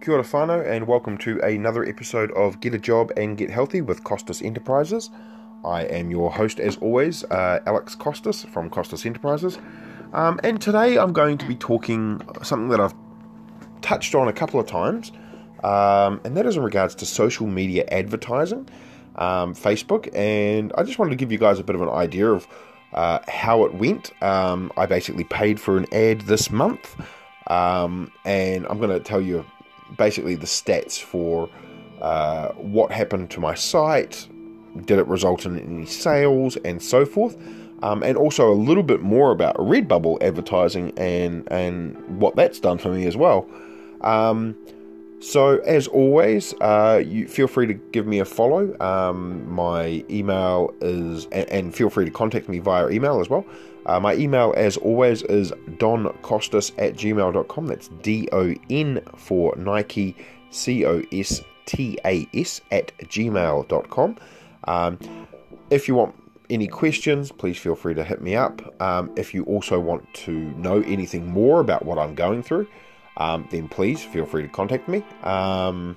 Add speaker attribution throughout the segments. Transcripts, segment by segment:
Speaker 1: Kia ora whānau, and welcome to another episode of Get a Job and Get Healthy with Costas Enterprises. I am your host, as always, uh, Alex Costas from Costas Enterprises. Um, and today I'm going to be talking something that I've touched on a couple of times, um, and that is in regards to social media advertising, um, Facebook. And I just wanted to give you guys a bit of an idea of uh, how it went. Um, I basically paid for an ad this month, um, and I'm going to tell you basically the stats for uh, what happened to my site, did it result in any sales, and so forth. Um, and also a little bit more about Redbubble advertising and and what that's done for me as well. Um, so as always, uh, you feel free to give me a follow. Um, my email is and, and, feel free to contact me via email as well. Uh, my email, as always, is doncostas at gmail.com. That's D O N for Nike, C O S T A S at gmail.com. Um, if you want any questions, please feel free to hit me up. Um, if you also want to know anything more about what I'm going through, um, then please feel free to contact me. Um,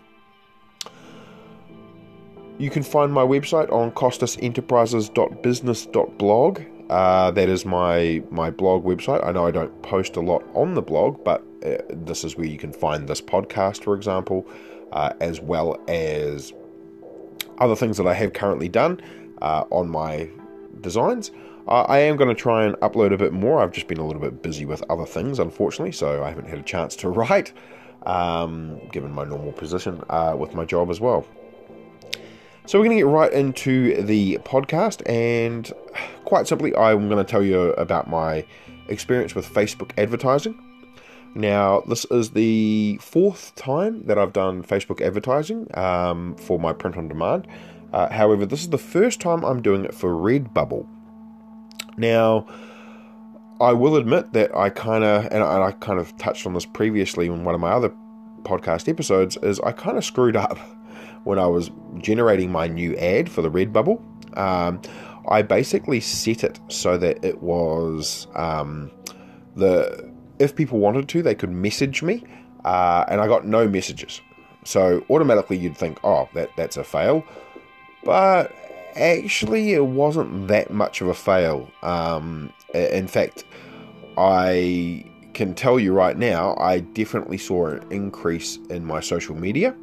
Speaker 1: you can find my website on costasenterprises.business.blog. Uh, that is my my blog website. I know I don't post a lot on the blog, but uh, this is where you can find this podcast, for example, uh, as well as other things that I have currently done uh, on my designs. I am going to try and upload a bit more. I've just been a little bit busy with other things, unfortunately, so I haven't had a chance to write, um, given my normal position uh, with my job as well. So we're going to get right into the podcast, and quite simply, I'm going to tell you about my experience with Facebook advertising. Now, this is the fourth time that I've done Facebook advertising um, for my print on demand. Uh, however, this is the first time I'm doing it for Redbubble. Now, I will admit that I kind of, and I kind of touched on this previously in one of my other podcast episodes, is I kind of screwed up when I was generating my new ad for the Redbubble. Um, I basically set it so that it was um, the if people wanted to, they could message me, uh, and I got no messages. So automatically, you'd think, oh, that that's a fail, but actually, it wasn't that much of a fail. Um, in fact, I can tell you right now, I definitely saw an increase in my social media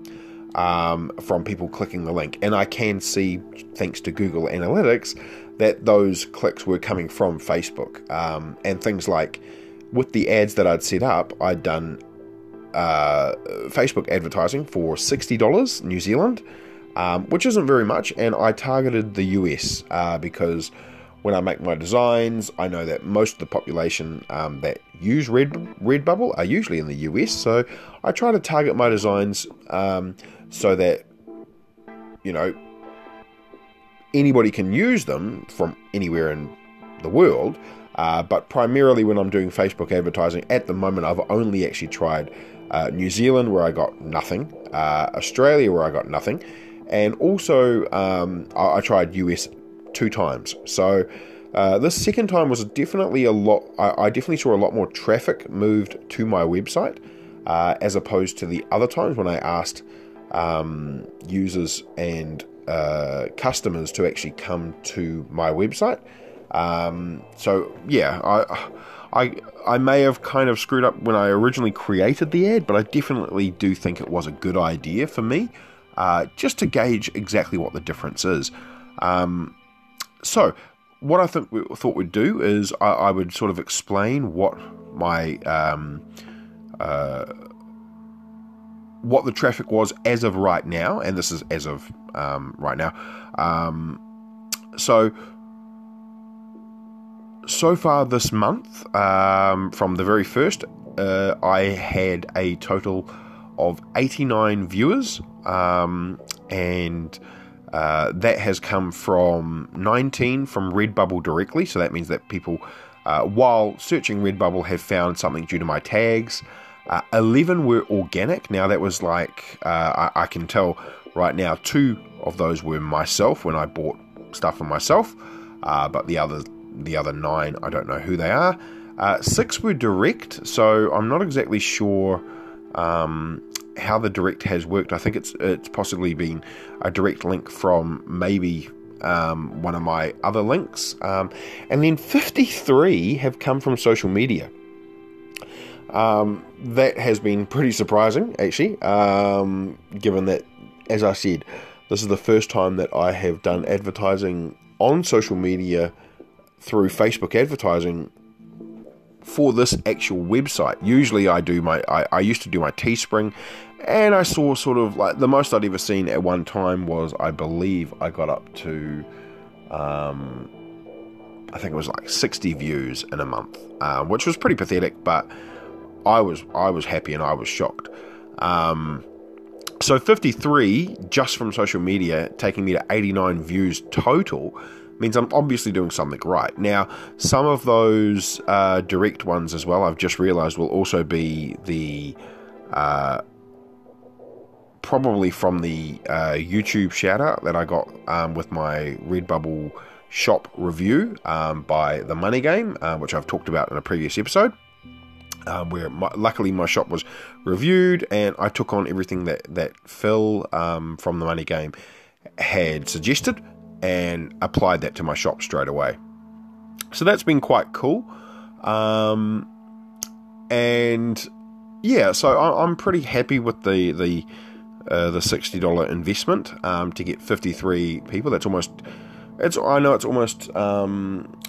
Speaker 1: um, from people clicking the link. And I can see, thanks to Google Analytics, that those clicks were coming from Facebook. Um, and things like with the ads that I'd set up, I'd done uh, Facebook advertising for $60 New Zealand, um, which isn't very much. And I targeted the US uh, because when I make my designs, I know that most of the population um, that use Red Redbubble are usually in the US. So I try to target my designs um, so that you know anybody can use them from anywhere in the world. Uh, but primarily when I'm doing Facebook advertising, at the moment I've only actually tried uh, New Zealand where I got nothing, uh, Australia where I got nothing, and also um, I, I, tried US two times. So uh, this second time was definitely a lot. I, I, definitely saw a lot more traffic moved to my website uh, as opposed to the other times when I asked um, users and uh, customers to actually come to my website. Um, so yeah, I, I I may have kind of screwed up when I originally created the ad, but I definitely do think it was a good idea for me, uh, just to gauge exactly what the difference is. Um, so what I think we thought we'd do is I, I would sort of explain what my um, uh, what the traffic was as of right now, and this is as of um, right now. Um, so, so far this month, um, from the very first, uh, I had a total of 89 viewers, um, and uh, that has come from 19 from Redbubble directly. So that means that people, uh, while searching Redbubble, have found something due to my tags. Uh, 11 were organic. Now, that was like, uh, I, I, can tell right now, two of those were myself when I bought stuff for myself, uh, but the other, the other nine, I don't know who they are. Six were direct, so I'm not exactly sure um, how the direct has worked. I think it's it's possibly been a direct link from maybe um, one of my other links, um, and then 53 have come from social media. Um, that has been pretty surprising, actually, um, given that, as I said, this is the first time that I have done advertising on social media through Facebook advertising for this actual website. Usually, I do my I, I used to do my Teespring, and I saw sort of like the most I'd ever seen at one time was I believe I got up to, um, I think it was like sixty views in a month, uh, which was pretty pathetic, but I was I was happy and I was shocked. Um, so 53 just from social media, taking me to 89 views total means I'm obviously doing something right. Now, some of those uh, direct ones as well, I've just realized will also be the uh, probably from the uh, YouTube shout out that I got um, with my Redbubble shop review um, by The Money Game, uh, which I've talked about in a previous episode. Um, where my, luckily my shop was reviewed and I took on everything that that Phil um, from the Money Game had suggested and applied that to my shop straight away. So that's been quite cool. Um, and yeah, so I, am pretty happy with the the uh, the sixty dollar investment um, to get fifty three people. That's almost it's I know it's almost um,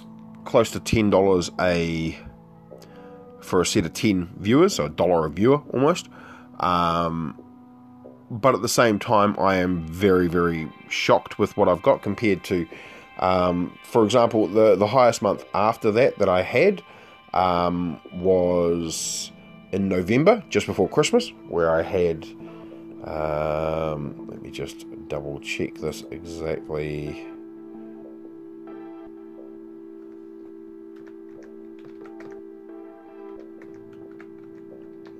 Speaker 1: close to ten dollars a for a set of ten viewers, so a dollar a viewer almost. Um, but at the same time, I am very, very shocked with what I've got compared to, um, for example, the the highest month after that that I had um, was in November, just before Christmas, where I had. Um, let me just double check this exactly.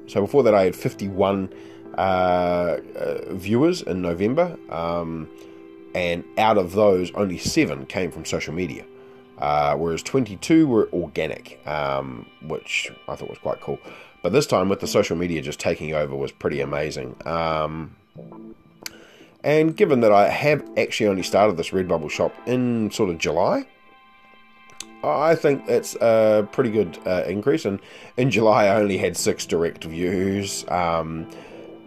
Speaker 1: So before that, I had 51 uh, uh, viewers in November, um, and out of those, only seven came from social media, uh, whereas 22 were organic, um, which I thought was quite cool. But this time, with the social media just taking over, was pretty amazing. Um, and given that I have actually only started this Redbubble shop in sort of July, I think it's a pretty good uh, increase. And in July, I only had six direct views. Um,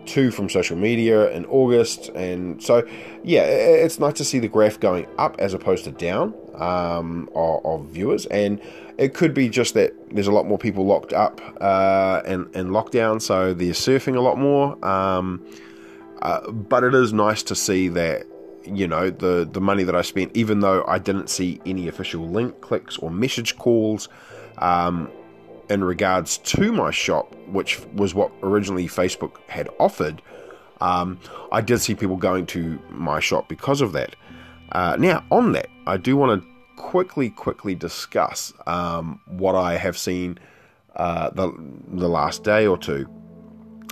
Speaker 1: two from social media in August. And so, yeah, it's nice to see the graph going up as opposed to down um, of, of, viewers. And it could be just that there's a lot more people locked up uh, in, in lockdown, so they're surfing a lot more. Um, uh, but it is nice to see that you know the the money that I spent, even though I didn't see any official link clicks or message calls. Um, in regards to my shop, which was what originally Facebook had offered, um, I did see people going to my shop because of that. Uh, now, on that, I do want to quickly, quickly discuss um, what I have seen uh, the the last day or two.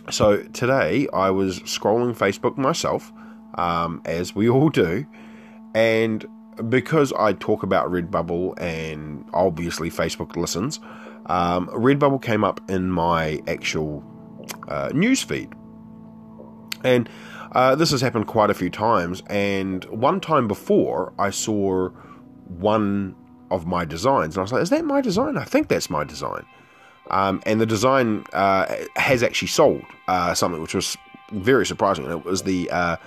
Speaker 1: So today, I was scrolling Facebook myself, um, as we all do, and because I talk about Redbubble and obviously Facebook listens, um, Redbubble came up in my actual uh, news feed. And uh, this has happened quite a few times. And one time before, I saw one of my designs. And I was like, is that my design? I think that's my design. Um, and the design uh, has actually sold uh, something which was very surprising. It was the uh,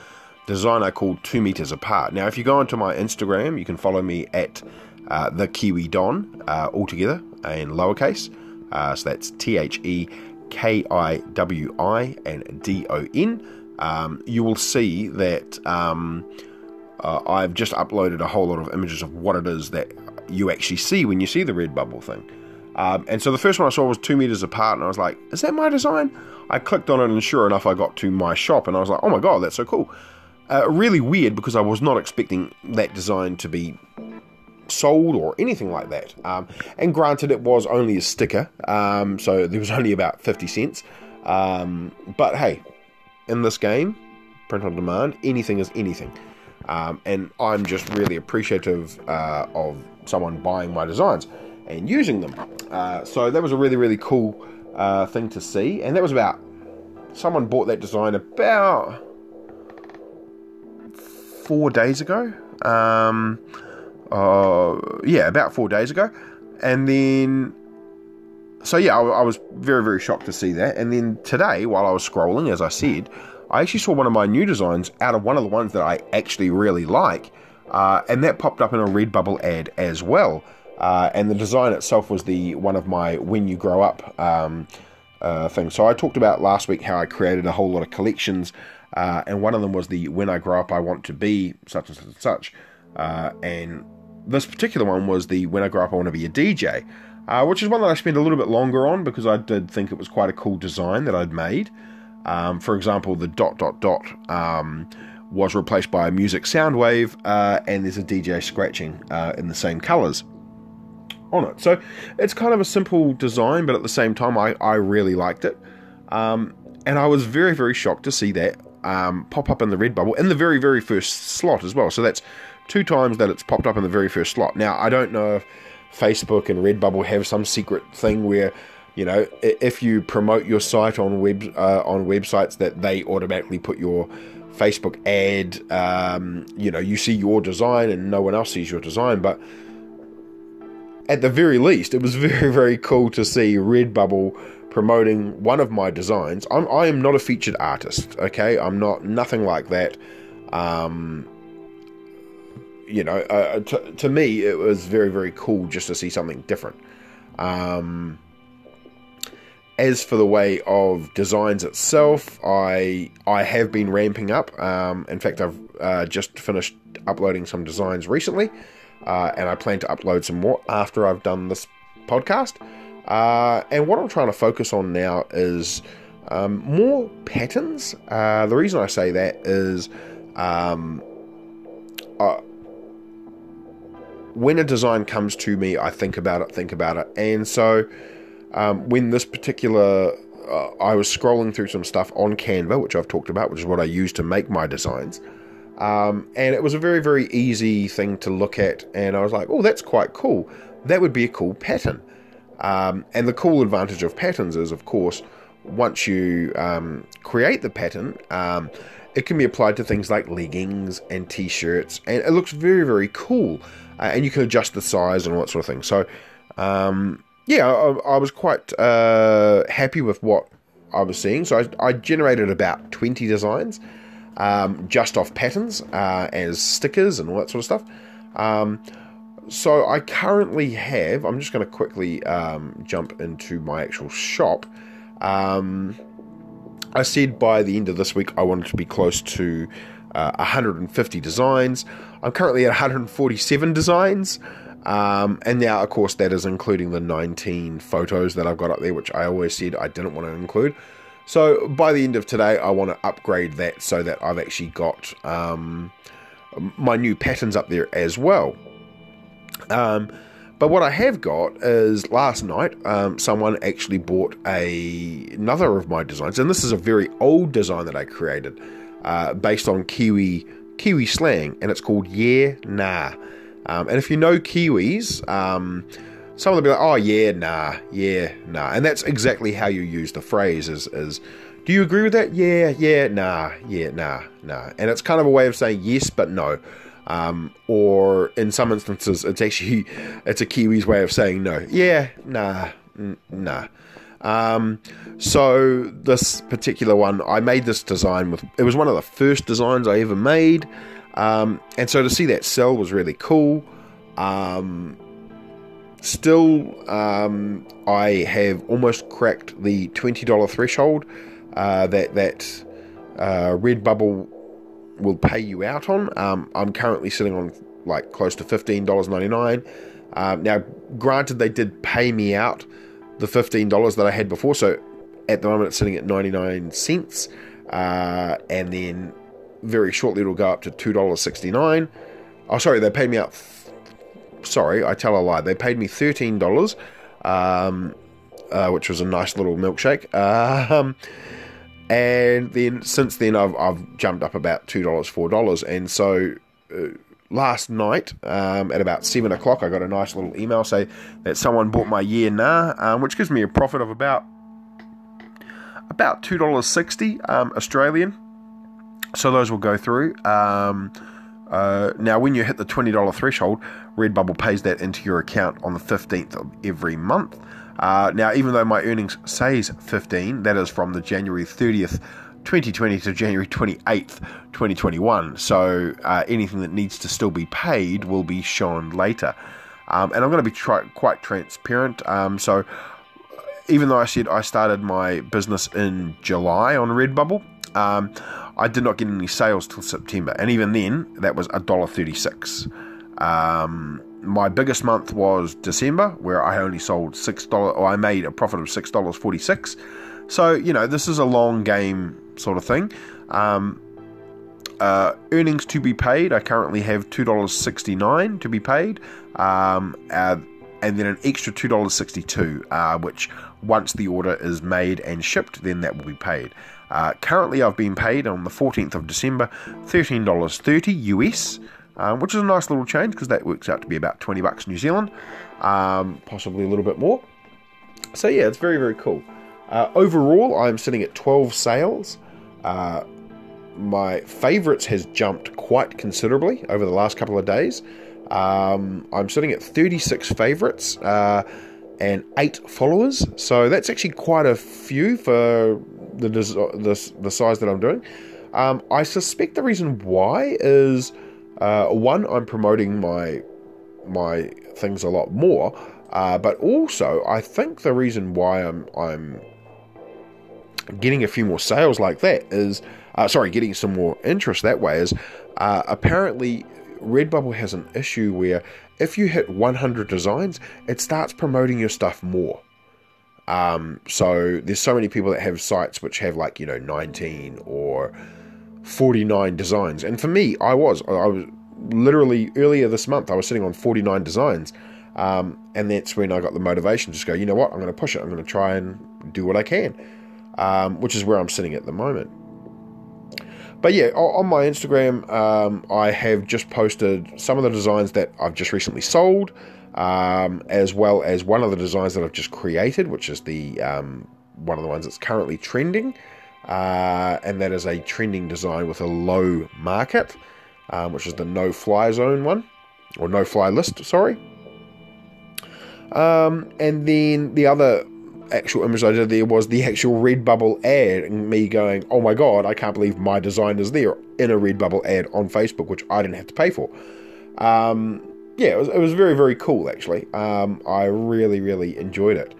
Speaker 1: design I called Two Meters Apart. Now, if you go onto my Instagram, you can follow me at uh, the Kiwi Don uh, altogether in lowercase. Uh, so that's T H E K I W I and D O N. Um, you will see that um, uh, I've just uploaded a whole lot of images of what it is that you actually see when you see the Redbubble thing. Um, and so the first one I saw was two meters apart, and I was like, "Is that my design?" I clicked on it, and sure enough, I got to my shop, and I was like, "Oh my god, that's so cool!" Uh, really weird because I was not expecting that design to be sold or anything like that. Um, and granted, it was only a sticker, um, so there was only about 50 cents. Um, but hey, in this game, print on demand, anything is anything. Um, and I'm just really appreciative uh, of someone buying my designs and using them. Uh, so that was a really, really cool uh, thing to see. And that was about someone bought that design about four days ago. Um, uh, yeah, about four days ago, and then so yeah, I, I, was very very shocked to see that. And then today, while I was scrolling, as I said, I actually saw one of my new designs out of one of the ones that I actually really like, uh, and that popped up in a Redbubble ad as well. Uh, and the design itself was the one of my when you grow up um, uh, things. So I talked about last week how I created a whole lot of collections, uh, and one of them was the when I grow up I want to be such and such and such. Uh, and this particular one was the when I grow up I want to be a DJ, uh, which is one that I spent a little bit longer on because I did think it was quite a cool design that I'd made. Um, for example, the dot dot dot um, was replaced by a music sound wave, uh, and there's a DJ scratching uh, in the same colours on it. So it's kind of a simple design, but at the same time, I, I really liked it. Um, and I was very, very shocked to see that um, pop up in the Redbubble in the very, very first slot as well. So that's two times that it's popped up in the very first slot. Now, I don't know if Facebook and Redbubble have some secret thing where you know, if you promote your site on web uh, on websites, that they automatically put your Facebook ad. Um, you know, you see your design and no one else sees your design. But at the very least, it was very very cool to see Redbubble promoting one of my designs. I'm I am not a featured artist. Okay, I'm not nothing like that. Um, you know, uh, to, to me, it was very very cool just to see something different. Um, as for the way of designs itself, I I have been ramping up. Um, in fact, I've uh, just finished uploading some designs recently, uh, and I plan to upload some more after I've done this podcast. Uh, and what I'm trying to focus on now is um, more patterns. Uh, the reason I say that is um, uh, when a design comes to me, I think about it, think about it, and so um, when this particular uh, I was scrolling through some stuff on Canva, which I've talked about, which is what I use to make my designs. Um, and it was a very, very easy thing to look at. And I was like, oh, that's quite cool. That would be a cool pattern. Um, and the cool advantage of patterns is, of course, once you um, create the pattern, um, it can be applied to things like leggings and t shirts. And it looks very, very cool. Uh, and you can adjust the size and all that sort of thing. So, um, yeah, I, I was quite uh, happy with what I was seeing. So I, I generated about 20 designs um, just off patterns uh, as stickers and all that sort of stuff. Um, so I currently have, I'm just going to quickly um, jump into my actual shop. Um, I said by the end of this week I wanted to be close to uh, 150 designs. I'm currently at 147 designs. Um, and now, of course, that is including the 19 photos that I've got up there, which I always said I didn't want to include. So by the end of today, I want to upgrade that so that I've actually got um, my new patterns up there as well. Um, but what I have got is last night, um, someone actually bought a another of my designs, and this is a very old design that I created uh, based on Kiwi Kiwi slang, and it's called Yeah Nah. Um, and if you know Kiwis, um, some of them be like, oh yeah, nah, yeah, nah. And that's exactly how you use the phrase is, is do you agree with that? Yeah, yeah, nah, yeah, nah, nah. And it's kind of a way of saying yes, but no. Um, or in some instances, it's actually, it's a Kiwi's way of saying no. Yeah, nah, n- nah. Um, so this particular one, I made this design with, it was one of the first designs I ever made. Um, and so to see that sell was really cool. Um, still, um, I have almost cracked the twenty dollar threshold uh, that that uh, Redbubble will pay you out on. Um, I'm currently sitting on like close to fifteen dollars ninety nine. Um, now, granted, they did pay me out the fifteen dollars that I had before, so at the moment it's sitting at ninety nine cents, uh, and then very shortly it'll go up to $2.69. Oh, sorry, they paid me out. Th- sorry, I tell a lie. They paid me $13, um, uh, which was a nice little milkshake. Um, and then since then, I've, I've jumped up about $2, $4. And so. Uh, last night um, at about 7 o'clock i got a nice little email say that someone bought my yeah nah um, which gives me a profit of about about $2.60 um, Australian. So those will go through. Um, uh, now, when you hit the $20 threshold, Redbubble pays that into your account on the 15th of every month. Uh, now, even though my earnings says 15, that is from the January 30th 2020 to January 28th, 2021. So uh, anything that needs to still be paid will be shown later. Um, and I'm going to be try- quite transparent. Um, so even though I said I started my business in July on Redbubble, um, I did not get any sales till September, and even then, that was a dollar thirty-six. Um, my biggest month was December, where I only sold six dollars, or I made a profit of six dollars forty-six. So you know, this is a long game sort of thing. Um, uh, earnings to be paid. I currently have two dollars sixty nine to be paid, um, uh, and then an extra two dollars sixty two, uh, which once the order is made and shipped, then that will be paid. Uh, currently, I've been paid on the fourteenth of December, thirteen dollars thirty US. Um, which is a nice little change because that works out to be about 20 bucks New Zealand, um, possibly a little bit more. So, yeah, it's very, very cool. Uh, overall, I'm sitting at 12 sales. Uh, my favourites has jumped quite considerably over the last couple of days. Um, I'm sitting at 36 favourites uh, and eight followers, so that's actually quite a few for the the, the size that I'm doing. Um, I suspect the reason why is uh, one, I'm promoting my my things a lot more, uh, but also I think the reason why I'm I'm getting a few more sales like that is, uh, sorry, getting some more interest that way is uh, apparently Redbubble has an issue where if you hit 100 designs, it starts promoting your stuff more. Um, so there's so many people that have sites which have like you know 19 or 49 designs, and for me, I was I was literally earlier this month I was sitting on 49 designs, um, and that's when I got the motivation to just go, you know what, I'm going to push it, I'm going to try and do what I can um, which is where I'm sitting at the moment. But yeah, on my Instagram, um, I have just posted some of the designs that I've just recently sold, um, as well as one of the designs that I've just created, which is the um, one of the ones that's currently trending, uh, and that is a trending design with a low market, um, which is the no fly zone one, or no fly list, sorry. Um, and then the other actual image I did there was the actual Redbubble ad, and me going, "Oh my god, I can't believe my design is there in a Redbubble ad on Facebook, which I didn't have to pay for." Um, yeah, it was, it was very very cool actually. Um, I really really enjoyed it.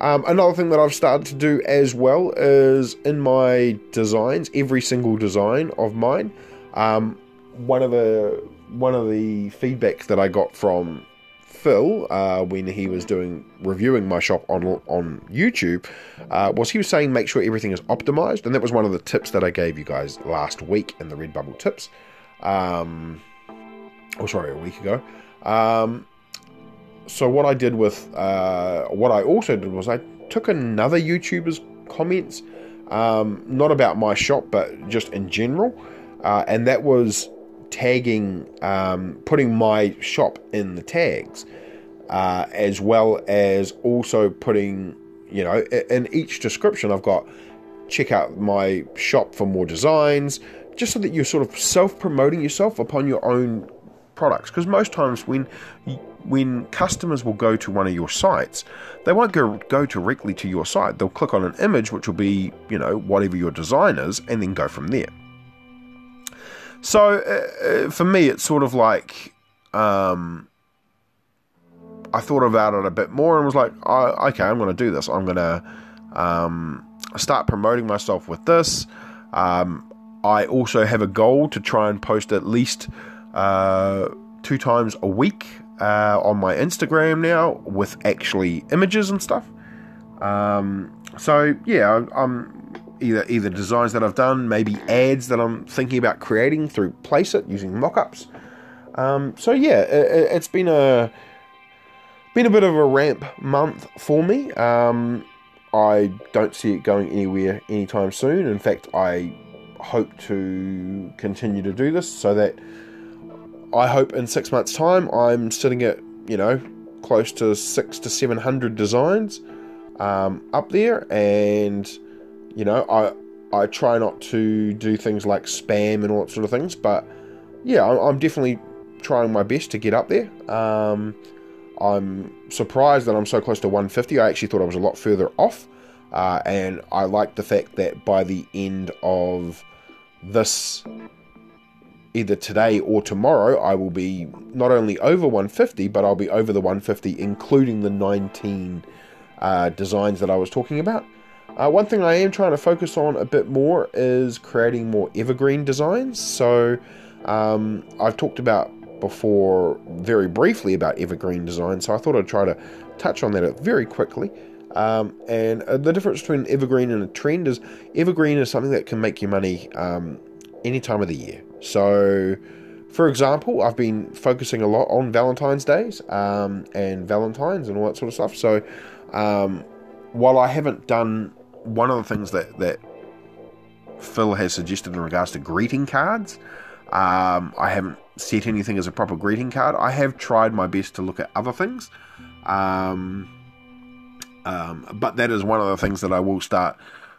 Speaker 1: Um, another thing that I've started to do as well is in my designs, every single design of mine. Um, one of the one of the feedbacks that I got from Phil, uh, when he was doing reviewing my shop on on YouTube, uh, was he was saying make sure everything is optimized, and that was one of the tips that I gave you guys last week in the Redbubble tips. Um, oh, sorry, a week ago. Um, so what I did with uh, what I also did was I took another YouTuber's comments, um, not about my shop, but just in general, uh, and that was tagging, um, putting my shop in the tags, uh, as well as also putting, you know, in each description, I've got check out my shop for more designs, just so that you're sort of self promoting yourself upon your own products. Because most times when when customers will go to one of your sites, they won't go go directly to your site. They'll click on an image, which will be you know whatever your design is, and then go from there. So uh, uh, for me, it's sort of like um, I thought about it a bit more and was like, oh, okay, I'm going to do this. I'm going to um, start promoting myself with this. Um, I also have a goal to try and post at least uh, two times a week uh, on my Instagram now with actually images and stuff. Um, so yeah, I'm either either designs that I've done, maybe ads that I'm thinking about creating through Placeit using mockups. Um, so yeah, it, has been a been a bit of a ramp month for me. Um, I don't see it going anywhere anytime soon. In fact, I hope to continue to do this so that I hope in six months' time I'm sitting at you know close to six to seven hundred designs um, up there and you know, I I try not to do things like spam and all that sort of things, but yeah, I'm definitely trying my best to get up there. Um, I'm surprised that I'm so close to 150. I actually thought I was a lot further off, uh, and I like the fact that by the end of this, either today or tomorrow, I will be not only over 150, but I'll be over the 150, including the 19 uh, designs that I was talking about. Uh, one thing I am trying to focus on a bit more is creating more evergreen designs. So um, I've talked about before very briefly about evergreen design, so I thought I'd try to touch on that very quickly. Um, and uh, the difference between evergreen and a trend is evergreen is something that can make you money um, any time of the year. So, for example, I've been focusing a lot on Valentine's days um, and Valentines and all that sort of stuff. So, um, while I haven't done one of the things that that Phil has suggested in regards to greeting cards, um, I haven't set anything as a proper greeting card. I have tried my best to look at other things, um, um, but that is one of the things that I will start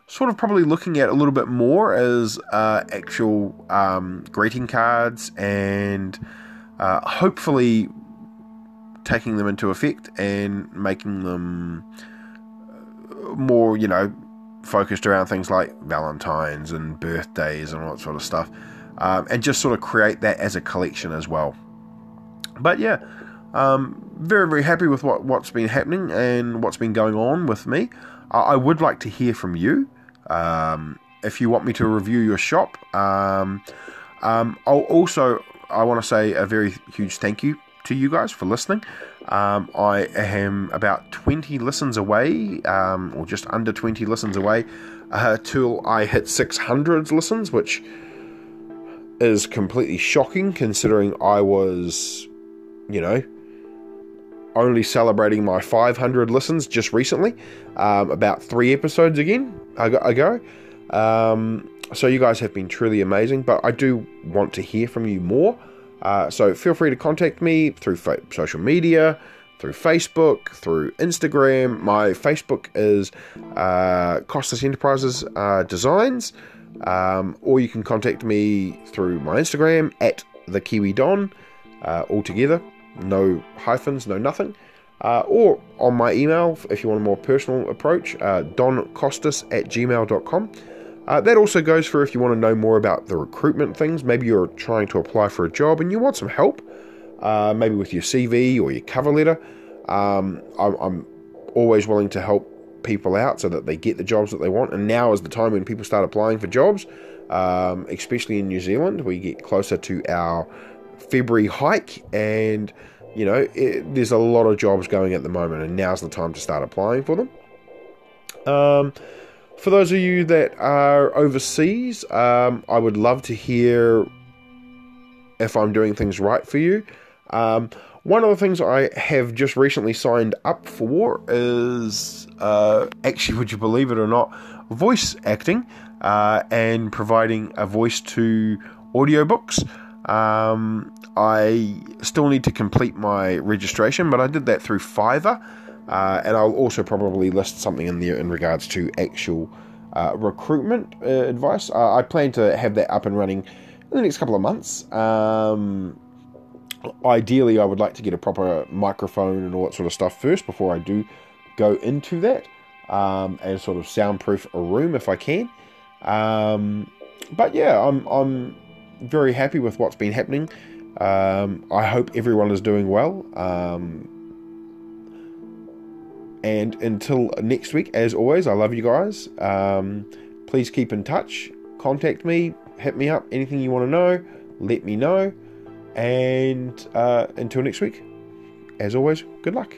Speaker 1: sort of probably looking at a little bit more as uh, actual um, greeting cards and uh, hopefully taking them into effect and making them more, you know, focused around things like Valentine's and birthdays and all that sort of stuff, um, and just sort of create that as a collection as well. But yeah, um, very very happy with what what's been happening and what's been going on with me. I, I would like to hear from you. Um, if you want me to review your shop, um, um, I'll also I want to say a very huge thank you to you guys for listening. Um, I am about 20 listens away, um, or just under 20 listens away, uh, till I hit 600 listens, which is completely shocking considering I was, you know, only celebrating my 500 listens just recently, um, about three episodes again ago. Um, so you guys have been truly amazing, but I do want to hear from you more. Uh, so feel free to contact me through fa- social media, through Facebook, through Instagram. My Facebook is uh, Costas Enterprises uh, Designs, um, or you can contact me through my Instagram at the Kiwi Don, uh, all together, no hyphens, no nothing. Uh, or on my email if you want a more personal approach, uh, doncostas at gmail.com. Uh, that also goes for if you want to know more about the recruitment things. Maybe you're trying to apply for a job and you want some help, uh, maybe with your CV or your cover letter. Um, I'm, I'm, always willing to help people out so that they get the jobs that they want. And now is the time when people start applying for jobs, um, especially in New Zealand. We get closer to our February hike, and you know, it, there's a lot of jobs going at the moment, and now's the time to start applying for them. Um, for those of you that are overseas, um, I would love to hear if I'm doing things right for you. Um, one of the things I have just recently signed up for is uh, actually, would you believe it or not, voice acting uh, and providing a voice to audiobooks. Um, I still need to complete my registration, but I did that through Fiverr. Uh, and I'll also probably list something in there in regards to actual uh, recruitment uh, advice. Uh, I plan to have that up and running in the next couple of months. Um, ideally, I would like to get a proper microphone and all that sort of stuff first before I do go into that, um, and sort of soundproof a room if I can. Um, but yeah, I'm I'm very happy with what's been happening. Um, I hope everyone is doing well. And until next week, as always, I love you guys. Um, please keep in touch. Contact me, hit me up. Anything you want to know, let me know. And uh, until next week, as always, good luck.